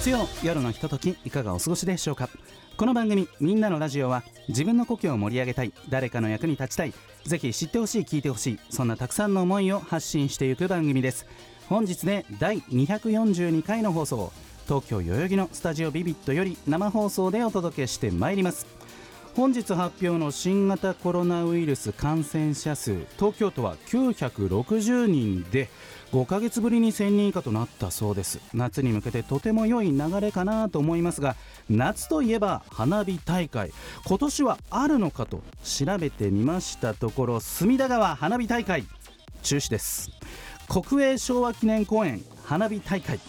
月曜夜のひとときいかがお過ごしでしょうか？この番組「みんなのラジオは」自分の故郷を盛り上げたい誰かの役に立ちたいぜひ知ってほしい聞いてほしいそんなたくさんの思いを発信していく番組です。本日で第242回の放送東京代々木のスタジオビビットより生放送でお届けしてまいります。本日発表の新型コロナウイルス感染者数東京都は960人で5ヶ月ぶりに1000人以下となったそうです。夏に向けてとても良い流れかなと思いますが夏といえば花火大会。今年はあるのかと調べてみましたところ隅田川花火大会中止です。国営昭和記念公園花火大会。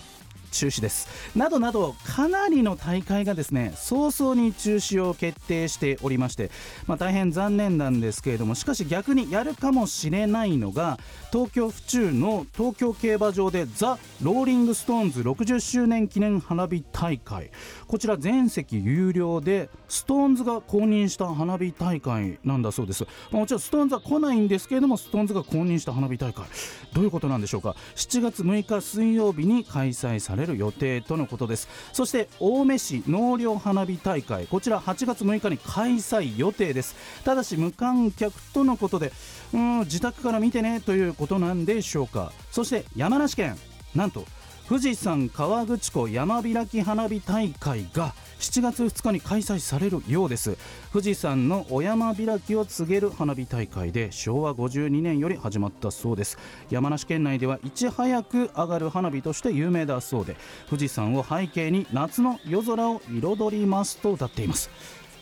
中止です。などなどかなりの大会がですね早々に中止を決定しておりまして、まあ、大変残念なんですけれどもしかし逆にやるかもしれないのが東京府中の東京競馬場でザ・ローリング・ストーンズ60周年記念花火大会。こちら全席有料でストーンズが公認した花火大会なんだそうです、まあもちろんストーンズは来ないんですけれどもストーンズが公認した花火大会。どういうことなんでしょうか？7月6日水曜日に開催される予定とのことです。そして青梅市納涼花火大会こちら8月6日に開催予定です。ただし無観客とのことでうん自宅から見てねということなんでしょうか。そして山梨県なんと富士山河口湖山開き花火大会が7月2日に開催されるようです。富士山のお山開きを告げる花火大会で昭和52年より始まったそうです。山梨県内ではいち早く上がる花火として有名だそうで富士山を背景に夏の夜空を彩りますと歌っています。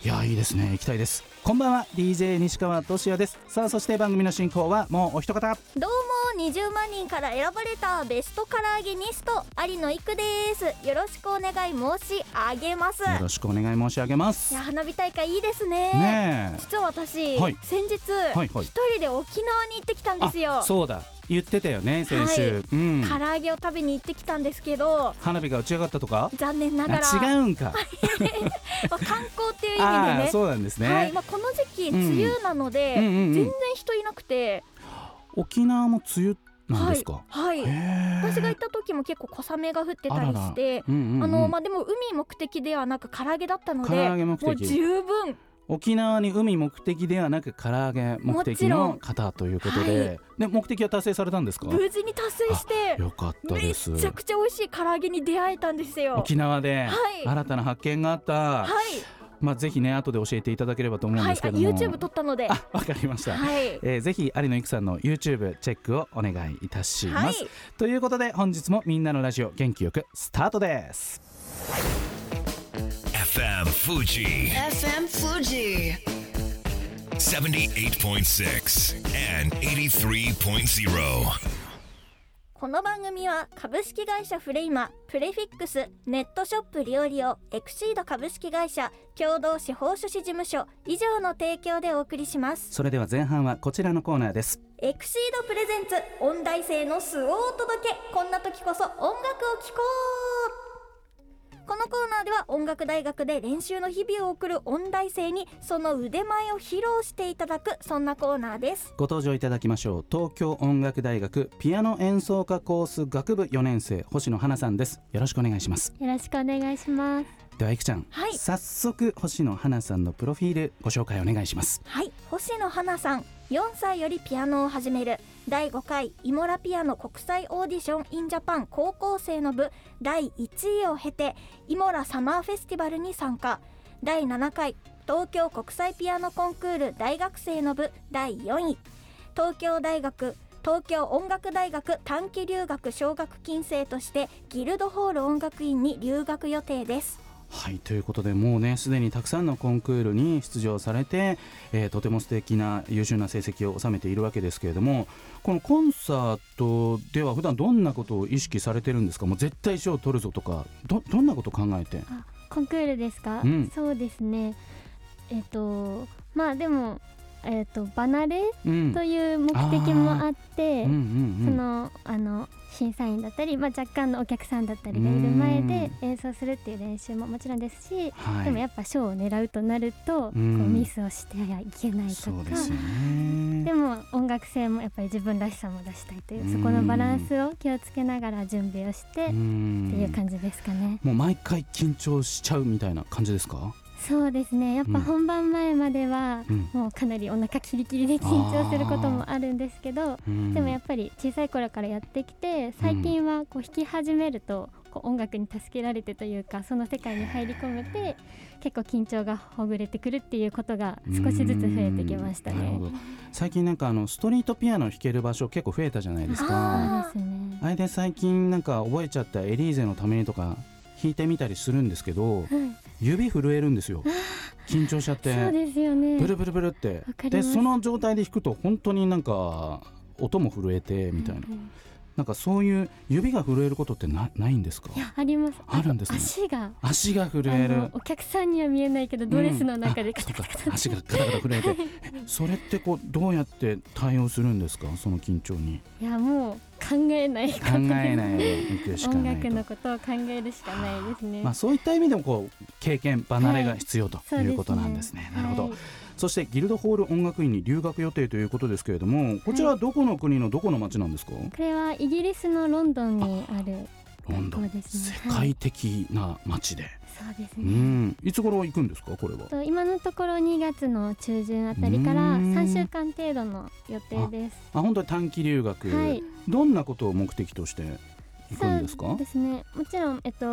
いやいいですね。行きたいです。こんばんは DJ 西川俊也です。さあそして番組の進行はもうお一方。どうも20万人から選ばれたベスト唐揚げニスト有野育です。よろしくお願い申し上げます。よろしくお願い申し上げます。いや花火大会いいですね。ねえ。実は私、はい。先日一、はいはい。人で沖縄に行ってきたんですよ。あそうだ言ってたよね先週、はいうん。唐揚げを食べに行ってきたんですけど花火が打ち上がったとか？残念ながら。あ違うんか、まあ観光っていう意味でね。そうなんですね、はい。まあ、この時期うん。梅雨なので、うんうんうん。全然人いなくて、沖縄も梅雨なんですか、はい、はい、私が行った時も結構小雨が降ってたりしてうんうんうん。あのまあでも海目的ではなく唐揚げだったの唐でもう十分沖縄に海目的ではなく唐揚げ目的の方ということで、はい。で目的は達成されたんですか？無事に達成してよかっためです。ちゃくちゃ美味しい唐揚げに出会えたんですよ。沖縄ではい。新たな発見があった、はい、まあぜひね後で教えていただければと思うんですけども、YouTube 撮ったので、はあわかりました、い、えーぜひ有野育さんの YouTube チェックをお願いいたします、はい。ということで本日もみんなのラジオ元気よくスタートです FM Fuji. FM Fuji. 78.6 and 83.0. この番組は株式会社フレイマプレフィックスネットショップリオリオエクシード株式会社共同司法書士事務所以上の提供でお送りします。それでは前半はこちらのコーナーです。エクシードプレゼンツ音大生の素をお届けこんな時こそ音楽を聴こうこのコーナーでは音楽大学で練習の日々を送る音大生にその腕前を披露していただくそんなコーナーです。ご登場いただきましょう。東京音楽大学ピアノ演奏家コース学部4年生星野花さんです。よろしくお願いします。よろしくお願いします。ではいくちゃん、はい。早速星野花さんのプロフィールご紹介お願いします。はい。星野花さん4歳よりピアノを始める。第5回イモラピアノ国際オーディション in Japan。高校生の部第1位を経てイモラサマーフェスティバルに参加。第7回東京国際ピアノコンクール。大学生の部第4位。東京大学東京音楽大学短期留学奨学金生としてギルドホール音楽院に留学予定です。はいということでもうねすでにたくさんのコンクールに出場されて、えーとても素敵な優秀な成績を収めているわけですけれどもこのコンサートでは普段どんなことを意識されてるんですか？もう絶対賞を取るぞとかどどんなことを考えて？あコンクールですか、うん。そうですね。えっ、とまあでもえっ、と離れうん。という目的もあって、うんそのあの審査員だったり、まあ、若干のお客さんだったりがいる前で演奏するっていう練習ももちろんですし、はい。でもやっぱ賞を狙うとなると、うん。こうミスをしてはいけないとか。でも音楽性もやっぱり自分らしさも出したいという、うん。そこのバランスを気をつけながら準備をして、っていう感じですかね。もう毎回緊張しちゃうみたいな感じですか、そうですね。やっぱうん。本番前までは、うん。もうかなりお腹キリキリで緊張することもあるんですけどうん。でもやっぱり小さい頃からやってきて最近はこう弾き始めるとこう音楽に助けられてというかその世界に入り込めて結構緊張がほぐれてくるっていうことが少しずつ増えてきましたね。最近なんかあのストリートピアノ弾ける場所結構増えたじゃないですか。そうですね。あれで最近なんか覚えちゃったエリーゼのためにとか弾いてみたりするんですけどはい指震えるんですよ。緊張しちゃって。そうですよね。ブルブルブルって。でその状態で弾くと本当になんか音も震えてみたいな。うんなんかそういう指が震えることってなないんですか？いやあります。あるんですね。と足が。足が震あえる。のお客さんには見えないけどドレスの中でうん 足がガタガタ震えて。えそれってこうどうやって対応するんですか？その緊張に。いやもう考えない考えないでいくしか音ないと。楽のことを考えるしかないですね。まあ、そういった意味でもこう経験離れが必要ということなんですね。なるほど、はいそしてギルドホール音楽院に留学予定ということですけれどもこちらはどこの国のどこの町なんですか、これはイギリスのロンドンにあるロンドン。ね。世界的な町で、うそうですね。ん。いつ頃行くんですか？これは。と今のところ2月の中旬あたりからうん。3週間程度の予定です。あ本当に短期留学、はい。どんなことを目的として？行くんですか？そうですね。もちろんえっと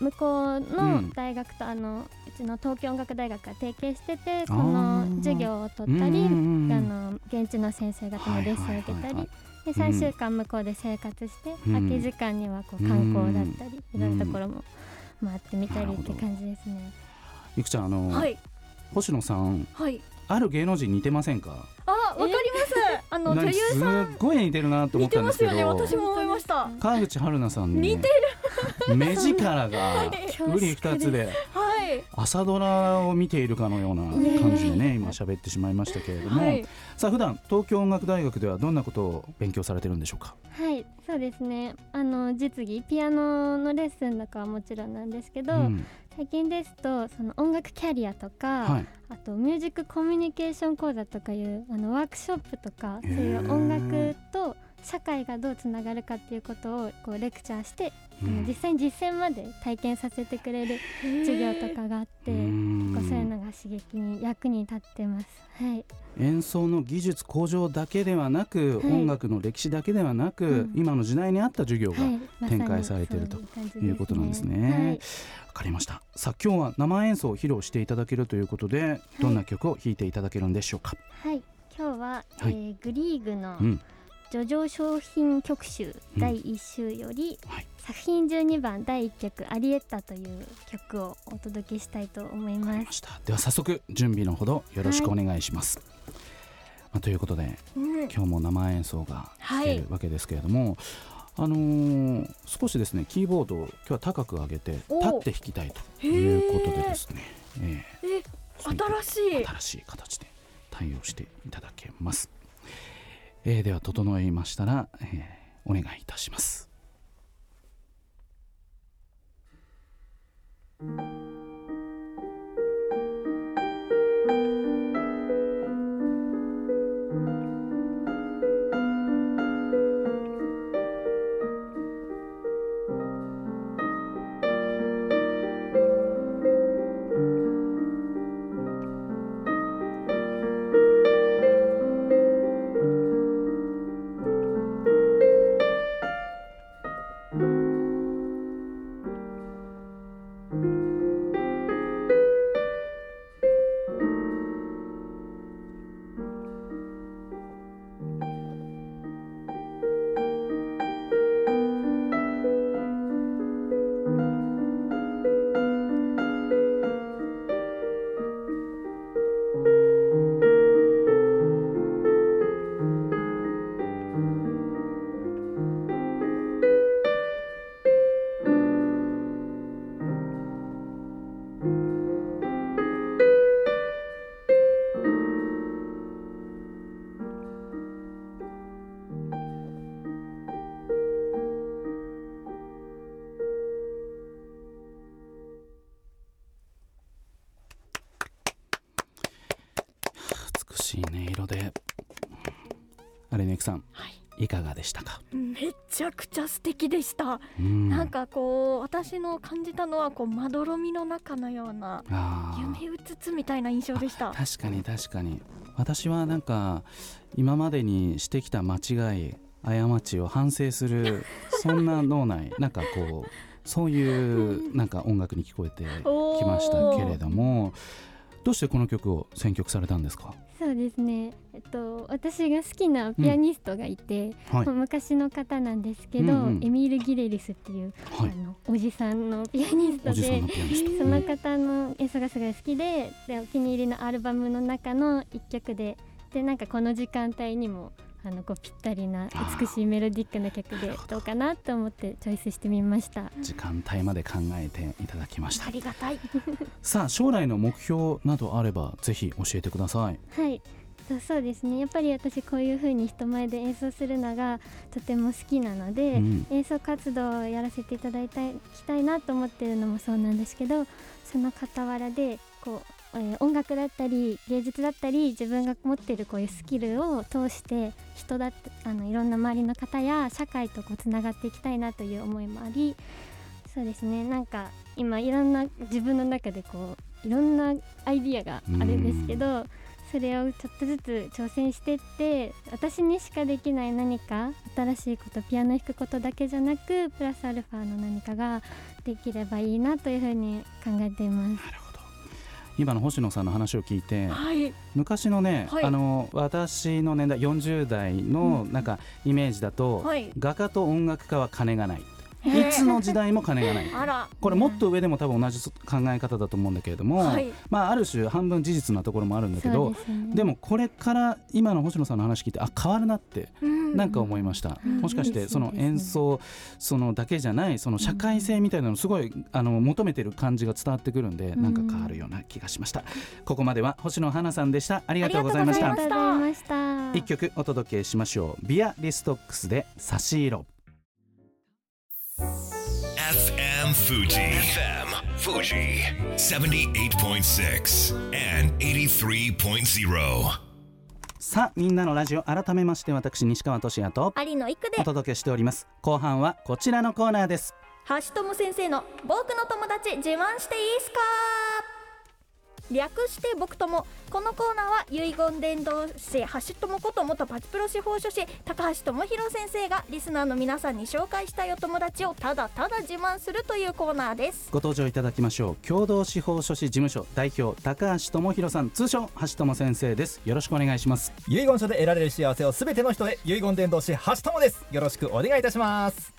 向こうの大学と、あのうちの東京音楽大学が提携しててその授業を取ったり、うんうんうんあの現地の先生方のレッスンを受けたり、で3週間向こうで生活して、うん。空き時間にはこう観光だったり、うん。いろんなところも回ってみたりって感じですね。ゆくちゃんあの、はい。星野さんはい。ある芸能人似てませんか？あの女優さん。っごい似てるなと思似ってたんですけど。ますよね。私も思いました。川口春奈さんね似て目力が。恐うり二つで。はい朝ドラを見ているかのような感じでね今喋ってしまいましたけれども、はい。さあ普段東京音楽大学ではどんなことを勉強されてるんでしょうか？はい、そうですね。あの実技ピアノのレッスンとかはもちろんなんですけど、うん。最近ですとその音楽キャリアとか、はい。あとミュージックコミュニケーション講座とかいうあのワークショップとかそういう音楽と社会がどうつながるかっていうことをこうレクチャーして、あの実際に実践まで体験させてくれる授業とかがあって、うん。結構そういうのが刺激に役に立ってます。はい、演奏の技術向上だけではなく、はい。音楽の歴史だけではなく、うん。今の時代に合った授業が展開されているとそういう感じですいうことなんですね。わかりました。さあ今日は生演奏を披露していただけるということで、どんな曲を弾いていただけるんでしょうか？はい、はい、今日は、はい。えーグリーグのうん、叙情商品曲集うん第1週より、はい。作品12番第1曲「アリエッタ」という曲をお届けしたいと思います。では早速準備のほどよろしくお願いします。まあ、ということでうん今日も生演奏が聴けるわけですけれども、あのー少しですねキーボードを今日は高く上げて立おって弾きたいということでですね、ええー。そういった新しい。新しい形で対応していただけます、えーでは整いましたら、えーお願いいたします。しい音色で。あれねくさんはい。いかがでしたか、めちゃくちゃ素敵でした、うん。なんかこう私の感じたのはこうまどろみの中のような夢うつつみたいな印象でした。確かに確かに。私はなんか今までにしてきた間違い過ちを反省する そんな脳内なんかこうそういうなんか音楽に聞こえてきましたけれどもどうしてこの曲を選曲されたんですか？そうですね、えっと、私が好きなピアニストがいて、はい。まあ昔の方なんですけど、うんうん。エミール・ギレリスっていう、はい。あのおじさんのピアニストでその方の演奏がすごい好きででお気に入りのアルバムの中の一曲ででなんかこの時間帯にもあのこうぴったりな美しいメロディックな曲でど。うかなと思ってチョイスしてみました。時間帯まで考えていただきました。ありがたい。さあ将来の目標などあればぜひ教えてください。はい。そうですね。やっぱり私こういう風に人前で演奏するのがとても好きなので、うん。演奏活動をやらせていただいたいきたいなと思ってるのもそうなんですけどその傍らでこう、えー音楽だったり芸術だったり自分が持ってるこういうスキルを通して人だってあのいろんな周りの方や社会とこうつながっていきたいなという思いもありそうですねなんか今いろんな自分の中でこういろんなアイディアがあるんですけどそれをちょっとずつ挑戦していって私にしかできない何か新しいことピアノ弾くことだけじゃなくプラスアルファの何かができればいいなというふうに考えています。今の星野さんの話を聞いてはい。昔のね、はい。あの私の年代40代のなんかイメージだと、はい。画家と音楽家は金がないいつの時代も金がない。これもっと上でも多分同じ考え方だと思うんだけれども、はい。まあある種半分事実なところもあるんだけどですね。でもこれから今の星野さんの話聞いてあ変わるなってうん。なんか思いました、うん。もしかしてその演奏そのだけじゃないその社会性みたいなのすごいあの求めてる感じが伝わってくるんでん。なんか変わるような気がしました。ここまでは星野花さんでした。ありがとうございました。ありがとうありがとうございました。一曲お届けしましょう。ビアリストックスで差し色 FM Fuji. FM Fuji. 78.6 and 83.0. さあみんなのラジオ改めまして私西川俊也と有野育でお届けしております後半はこちらのコーナーです橋友先生の僕の友達自慢していいすか？略して僕友このコーナーは遺言伝道師橋友こと元パチプロ司法書士高橋智博先生がリスナーの皆さんに紹介したいお友達をただただ自慢するというコーナーです。ご登場いただきましょう。共同司法書士事務所代表高橋智博さん通称橋友先生です。よろしくお願いします。遺言書で得られる幸せをすべての人へ遺言伝道師橋友です。よろしくお願いいたします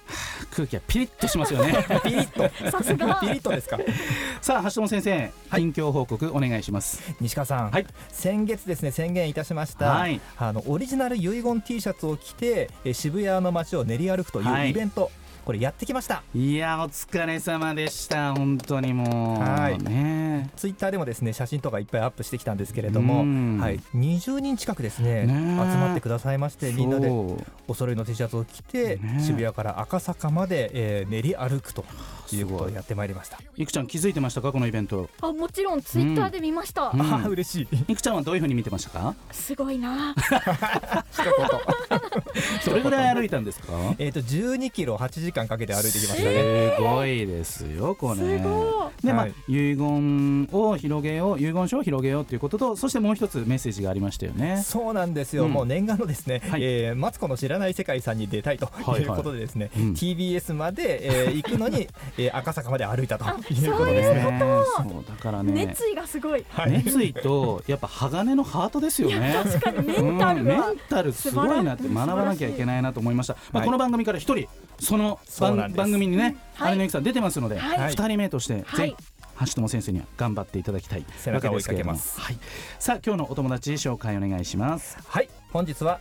空気がピリッとしますよね。ピリッと。さすが。ピリッとですか。さあ橋友先生はい。近況報告お願いします。西川さん、はい。先月ですね宣言いたしました、はい。あのオリジナル遺言 T シャツを着てえ渋谷の街を練り歩くというイベント、これやってきました。いやお疲れ様でした本当にもう。はい。ね。ツイッターでもですね写真とかいっぱいアップしてきたんですけれども、うん。はい、20人近くですねね。え集まってくださいましてみんなでお揃いの T シャツを着て、ね。え渋谷から赤坂まで、えー練り歩くということすごいをやってまいりました。いくちゃん気づいてましたか？このイベント。あもちろんツイッターで見ました、うん。ああ嬉しい。いくちゃんはどういうふうに見てましたか？すごいな。どれぐらい歩いたんですか？えっと12キロ8時間かけて歩いてきましたね。すごいですよこれ。すごいでまあ、はい。遺言を広げよう遺言書を広げようということとそしてもう一つメッセージがありましたよね。そうなんですよ、うん。もう念願のですね、はい。えーマツコの知らない世界さんに出たいとはいいうことでですね、うん。TBS まで、えー 行くのに、えー赤坂まで歩いたとあいうことですね。ね。そうだからね。熱意がすごい。はい。熱意とやっぱ鋼のハートですよね。確かにメンタルうんメがンタルすごいなって学ばなきゃいけないなと思いました、まあ、はい。この番組から一人その番組にね、はい。有野由紀さん出てますので、はい。はい。二人目として、はい。ぜひ橋友先生には頑張っていただきたい。背中を追いかけわますけですけれども。はい、さあ今日のお友達紹介お願いします。はい。本日は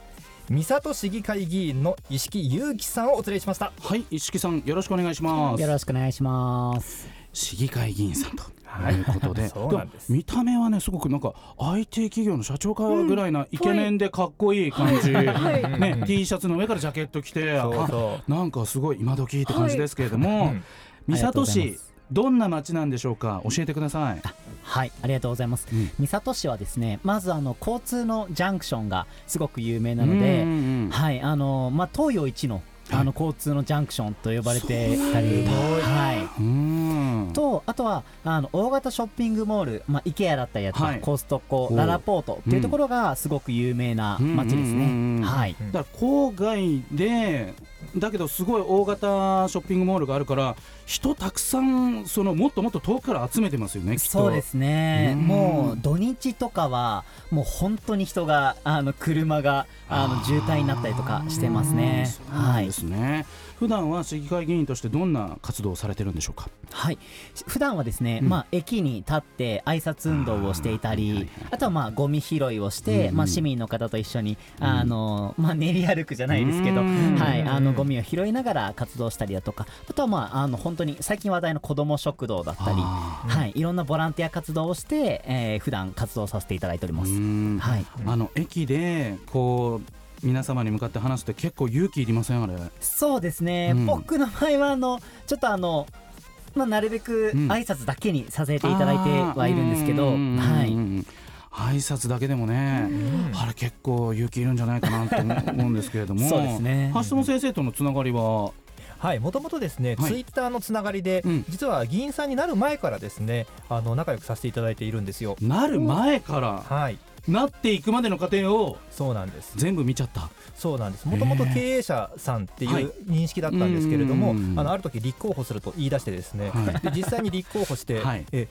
三郷市議会議員の石木裕樹さんをお連れしました。はい。一色さんよろしくお願いします。よろしくお願いします。市議会議員さんと。はい。いうことで、見た目はねすごくなんか IT 企業の社長かぐらいなイケメンでかっこいい感じ、はい。ね T シャツの上からジャケット着てそうそあなんかすごい今時って感じですけれども、うん三郷市どんな町なんでしょうか？教えてください。はい。ありがとうございます、うん。三郷市はですねまずあの交通のジャンクションがすごく有名なので、はい。あのまあ東洋一のあの交通のジャンクションと呼ばれてたり、はい、うん。とあとはあの大型ショッピングモール、まあ、IKEA だったりだとか、はい。コストコララポートっていうところがすごく有名な街ですね。はい。だから郊外でだけどすごい大型ショッピングモールがあるから人たくさんそのもっともっと遠くから集めてますよねきっと。そうですね、うん。もう土日とかはもう本当に人があの車があの渋滞になったりとかしてますね。そうですね、普段は市議会議員としてどんな活動をされてるんでしょうか？はい、普段はですね、うん。まあ、駅に立って挨拶運動をしていたりあ,、あーはいはいはい。とはまあゴミ拾いをして、うんうんまあ、市民の方と一緒に、うん。あのまあ、練り歩くじゃないですけど、うん。はい、あのゴミを拾いながら活動したりだとかあとは、まあ、あの本当に最近話題の子ども食堂だったり、あはい、いろんなボランティア活動をして、えー、普段活動させていただいております。はい。あの駅でこう皆様に向かって話すって結構勇気いりませんあれ。そうですね、うん。僕の場合はあのちょっとあの、まあ、なるべくうん。挨拶だけにさせていただいてはいるんですけど、うんはい、挨拶だけでもね、あれ結構勇気いるんじゃないかなと思うんですけれども。そうですね。橋本先生とのつながりは？はい、もともとですね、はい。ツイッターのつながりで、うん。実は議員さんになる前からですね、あの仲良くさせていただいているんですよ。なる前から？はい、なっていくまでの過程をそうなんです。全部見ちゃった。そうなんです。もともと経営者さんっていはい。う認識だったんですけれども、うんあのある時立候補すると言い出してですね、はい。で実際に立候補して、はい。え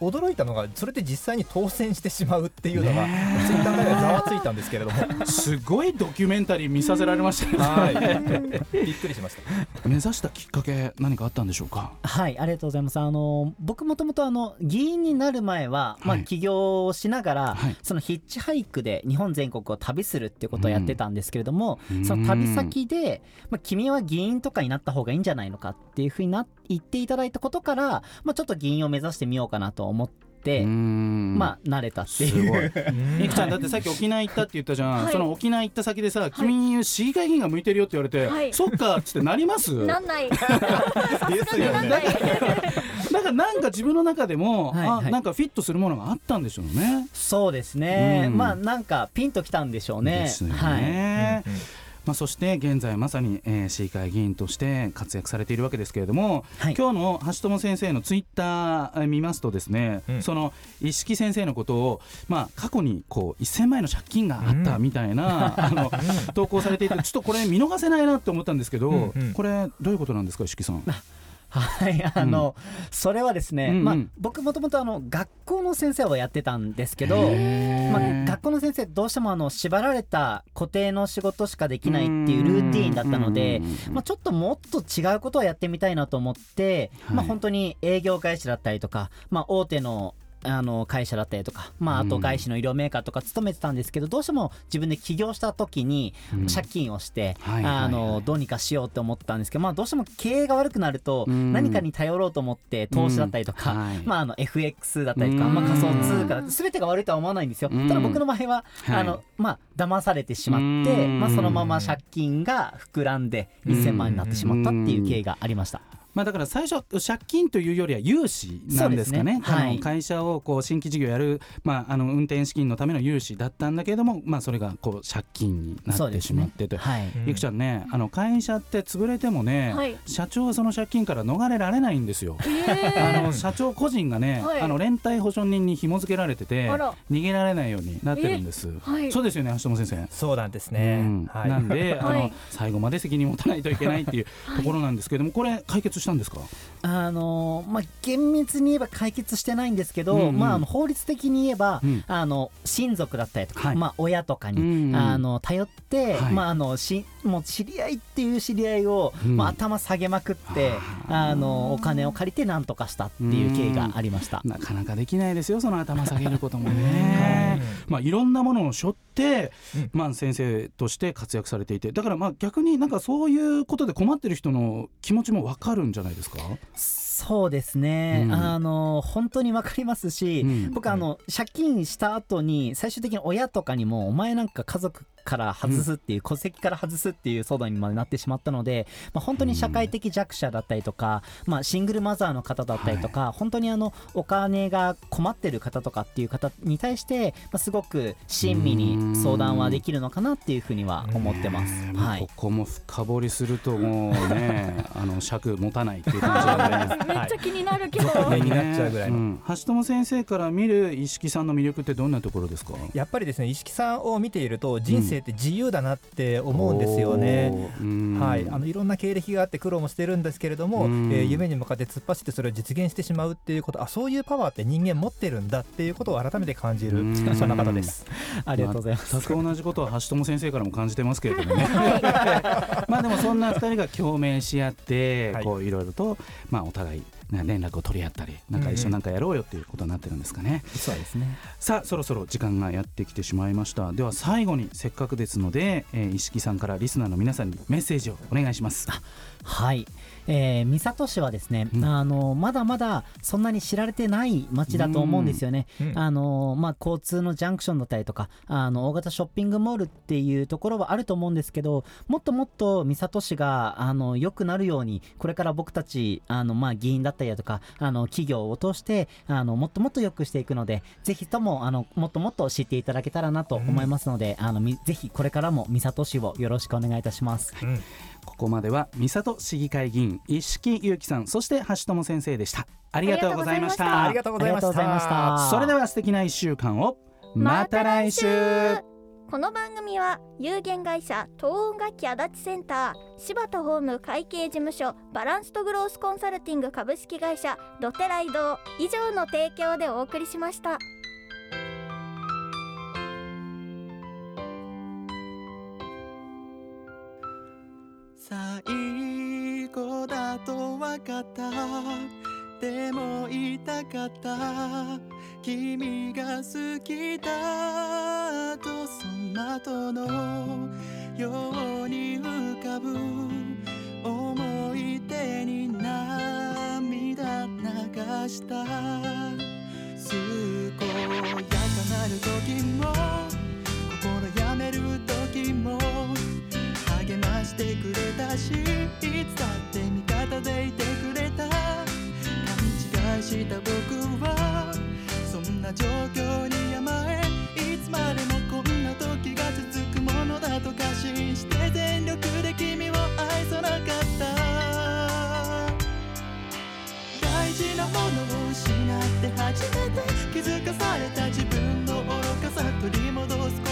驚いたのがそれで実際に当選してしまうっていうのが、ツイッター界ではざわついたんですけれども、すごいドキュメンタリー見させられましたね。はい、びっくりしました。目指したきっかけ何かあったんでしょうか？はい、ありがとうございます。あの僕もともとあの議員になる前は、まあはい。起業をしながら、はい。そのヒッチハイクで日本全国を旅するっていうことをやってたんですけれども、うん。その旅先で、まあ君は議員とかになった方がいいんじゃないのかっていうふうにな言っていただいたことから、まあちょっと議員を目指してみようかなと思って、ままあ慣れたってすいう。ごい。みくちゃんだってさっき沖縄行ったって言ったじゃん、はい。その沖縄行った先でさ君市議会議員が向いてるよって言われて、はい。そっかっつってなります？なんない。さすがになんない なんかなんか自分の中でも、はいはい。あなんかフィットするものがあったんでしょうね。そうですね、うん。まあなんかピンときたんでしょうね。ですよね。はい。うんうん。まあ、そして現在まさに、えー市議会議員として活躍されているわけですけれども、はい。今日の橋友先生のツイッターえー見ますとですね、うん。その一色先生のことを、まあ、過去にこう1000万円の借金があったみたいな、あの投稿されていてちょっとこれ見逃せないなって思ったんですけど、うんうん。これどういうことなんですか一色さん。はい、あの、それはですね、うんうん。まあ、僕もともとあの学校の先生をやってたんですけど、まあ、学校の先生どうしてもあの縛られた固定の仕事しかできないっていうルーティーンだったのでうんうん、まあ、ちょっともっと違うことをやってみたいなと思って、はい。まあ、本当に営業会社だったりとか、まあ、大手のあの会社だったりとか、まあ、あと外資の医療メーカーとか勤めてたんですけど、どうしても自分で起業した時にうん。借金をして、あのどうにかしようって思ったんですけど、まあ、どうしても経営が悪くなるとうん。何かに頼ろうと思って投資だったりとか、まあ、あの FX だったりとか、うんまあ、仮想通貨全てが悪いとは思わないんですよ。うん。ただ僕の場合は、はい。あのまあ騙されてしまって、うん。まあ、そのまま借金が膨らんで1000万になってしまったっていう経緯がありました。まあ、だから最初借金というよりは融資なんですかね。ねはいあの会社をこう新規事業やる、まあ、あの運転資金のための融資だったんだけれども、まあ、それがこう借金になってしまってと。はい。うん。ゆくちゃんねあの会社って潰れてもね、はい。社長はその借金から逃れられないんですよ。えあの社長個人がね、はい。あの連帯保証人に紐付けられてて逃げられないようになってるんです。はい。そうですよね橋本先生。そうなんですうね。ん。はい。なんで、あのはい。最後まで責任を持たないといけないっていうところなんですけれども、これ解決したんですか？あのまあ、厳密に言えば解決してないんですけど、うんうん。まあ、あの法律的に言えば、うん。あの親族だったりとか、はい。まあ、親とかに、うんうんあの頼って、はい。まあ、あのしもう知り合いっていう知り合いを、うん。まあ、頭下げまくってああのお金を借りてなんとかしたっていう経緯がありました。なかなかできないですよその頭下げることも はねい。まあいろんなものを背負って、うん。まあ先生として活躍されていて。だからまあ逆になんかそういうことで困ってる人の気持ちもわかるんじゃないですか？そうですね、うん。あの本当にわかりますし、うん。僕あの借金した後に最終的に親とかにもお前なんか家族から外すっていう、戸籍から外すっていう騒動にまでなってしまったので、まあ、本当に社会的弱者だったりとか、まあ、シングルマザーの方だったりとか、本当にあのお金が困ってる方とかっていう方に対して、まあ、すごく親身に相談はできるのかなっていうふうには思ってます。はい。ここも深掘りするともうね あの尺持たないっていう感じでねめっちゃ気になるけど、ねになっちゃうぐらいの。ん。橋友先生から見る石木さんの魅力ってどんなところですか？やっぱりですね石木さんを見ていると人生って自由だなって思うんですよね。はい、あのいろんな経歴があって苦労もしてるんですけれども、うん。えー夢に向かって突っ走ってそれを実現してしまうっていうことあそういうパワーって人間持ってるんだっていうことを改めて感じるうん。そんな方です。ありがとうございます。全く同じことは橋友先生からも感じてますけれどもね。まあでもそんな2人が共鳴し合ってはい。こういろいろとまあお互いね連絡を取り合ったりなんか一緒になんかやろうよっていうことになってるんですかね、そうですね。さあそろそろ時間がやってきてしまいました。では最後にせっかくですので、えー、石木さんからリスナーの皆さんにメッセージをお願いします。はい、えー、三郷市はですね、うん。あのまだまだそんなに知られてない街だと思うんですよね。うん。あのまあ、交通のジャンクションだったりとかあの大型ショッピングモールっていうところはあると思うんですけどもっともっと三郷市があの良くなるようにこれから僕たちあの、まあ、議員だったりだとかあの企業を通してあのもっともっと良くしていくのでぜひともあのもっともっと知っていただけたらなと思いますので、あのみぜひこれからも三郷市をよろしくお願いいたします。うんここまでは三郷市議会議員石木祐樹さんそして橋友先生でした。ありがとうございました。ありがとうございました。た。それでは素敵な1週間を。また来週。この番組は有限会社東音楽器足立センター柴田ホーム会計事務所バランスとグロースコンサルティング株式会社ドテライド以上の提供でお送りしました。最後だと分かった。でも言いたかった。君が好きだとその後のように浮かぶ。思い出に涙流した。健やかなる時も心やめる時も。励ましてくれたしいつだって味方でいてくれた。勘違いした僕はそんな状況に甘えいつまでもこんな時が続くものだと過信して全力で君を愛さなかった。大事なものを失って初めて気づかされた自分の愚かさ取り戻すこと。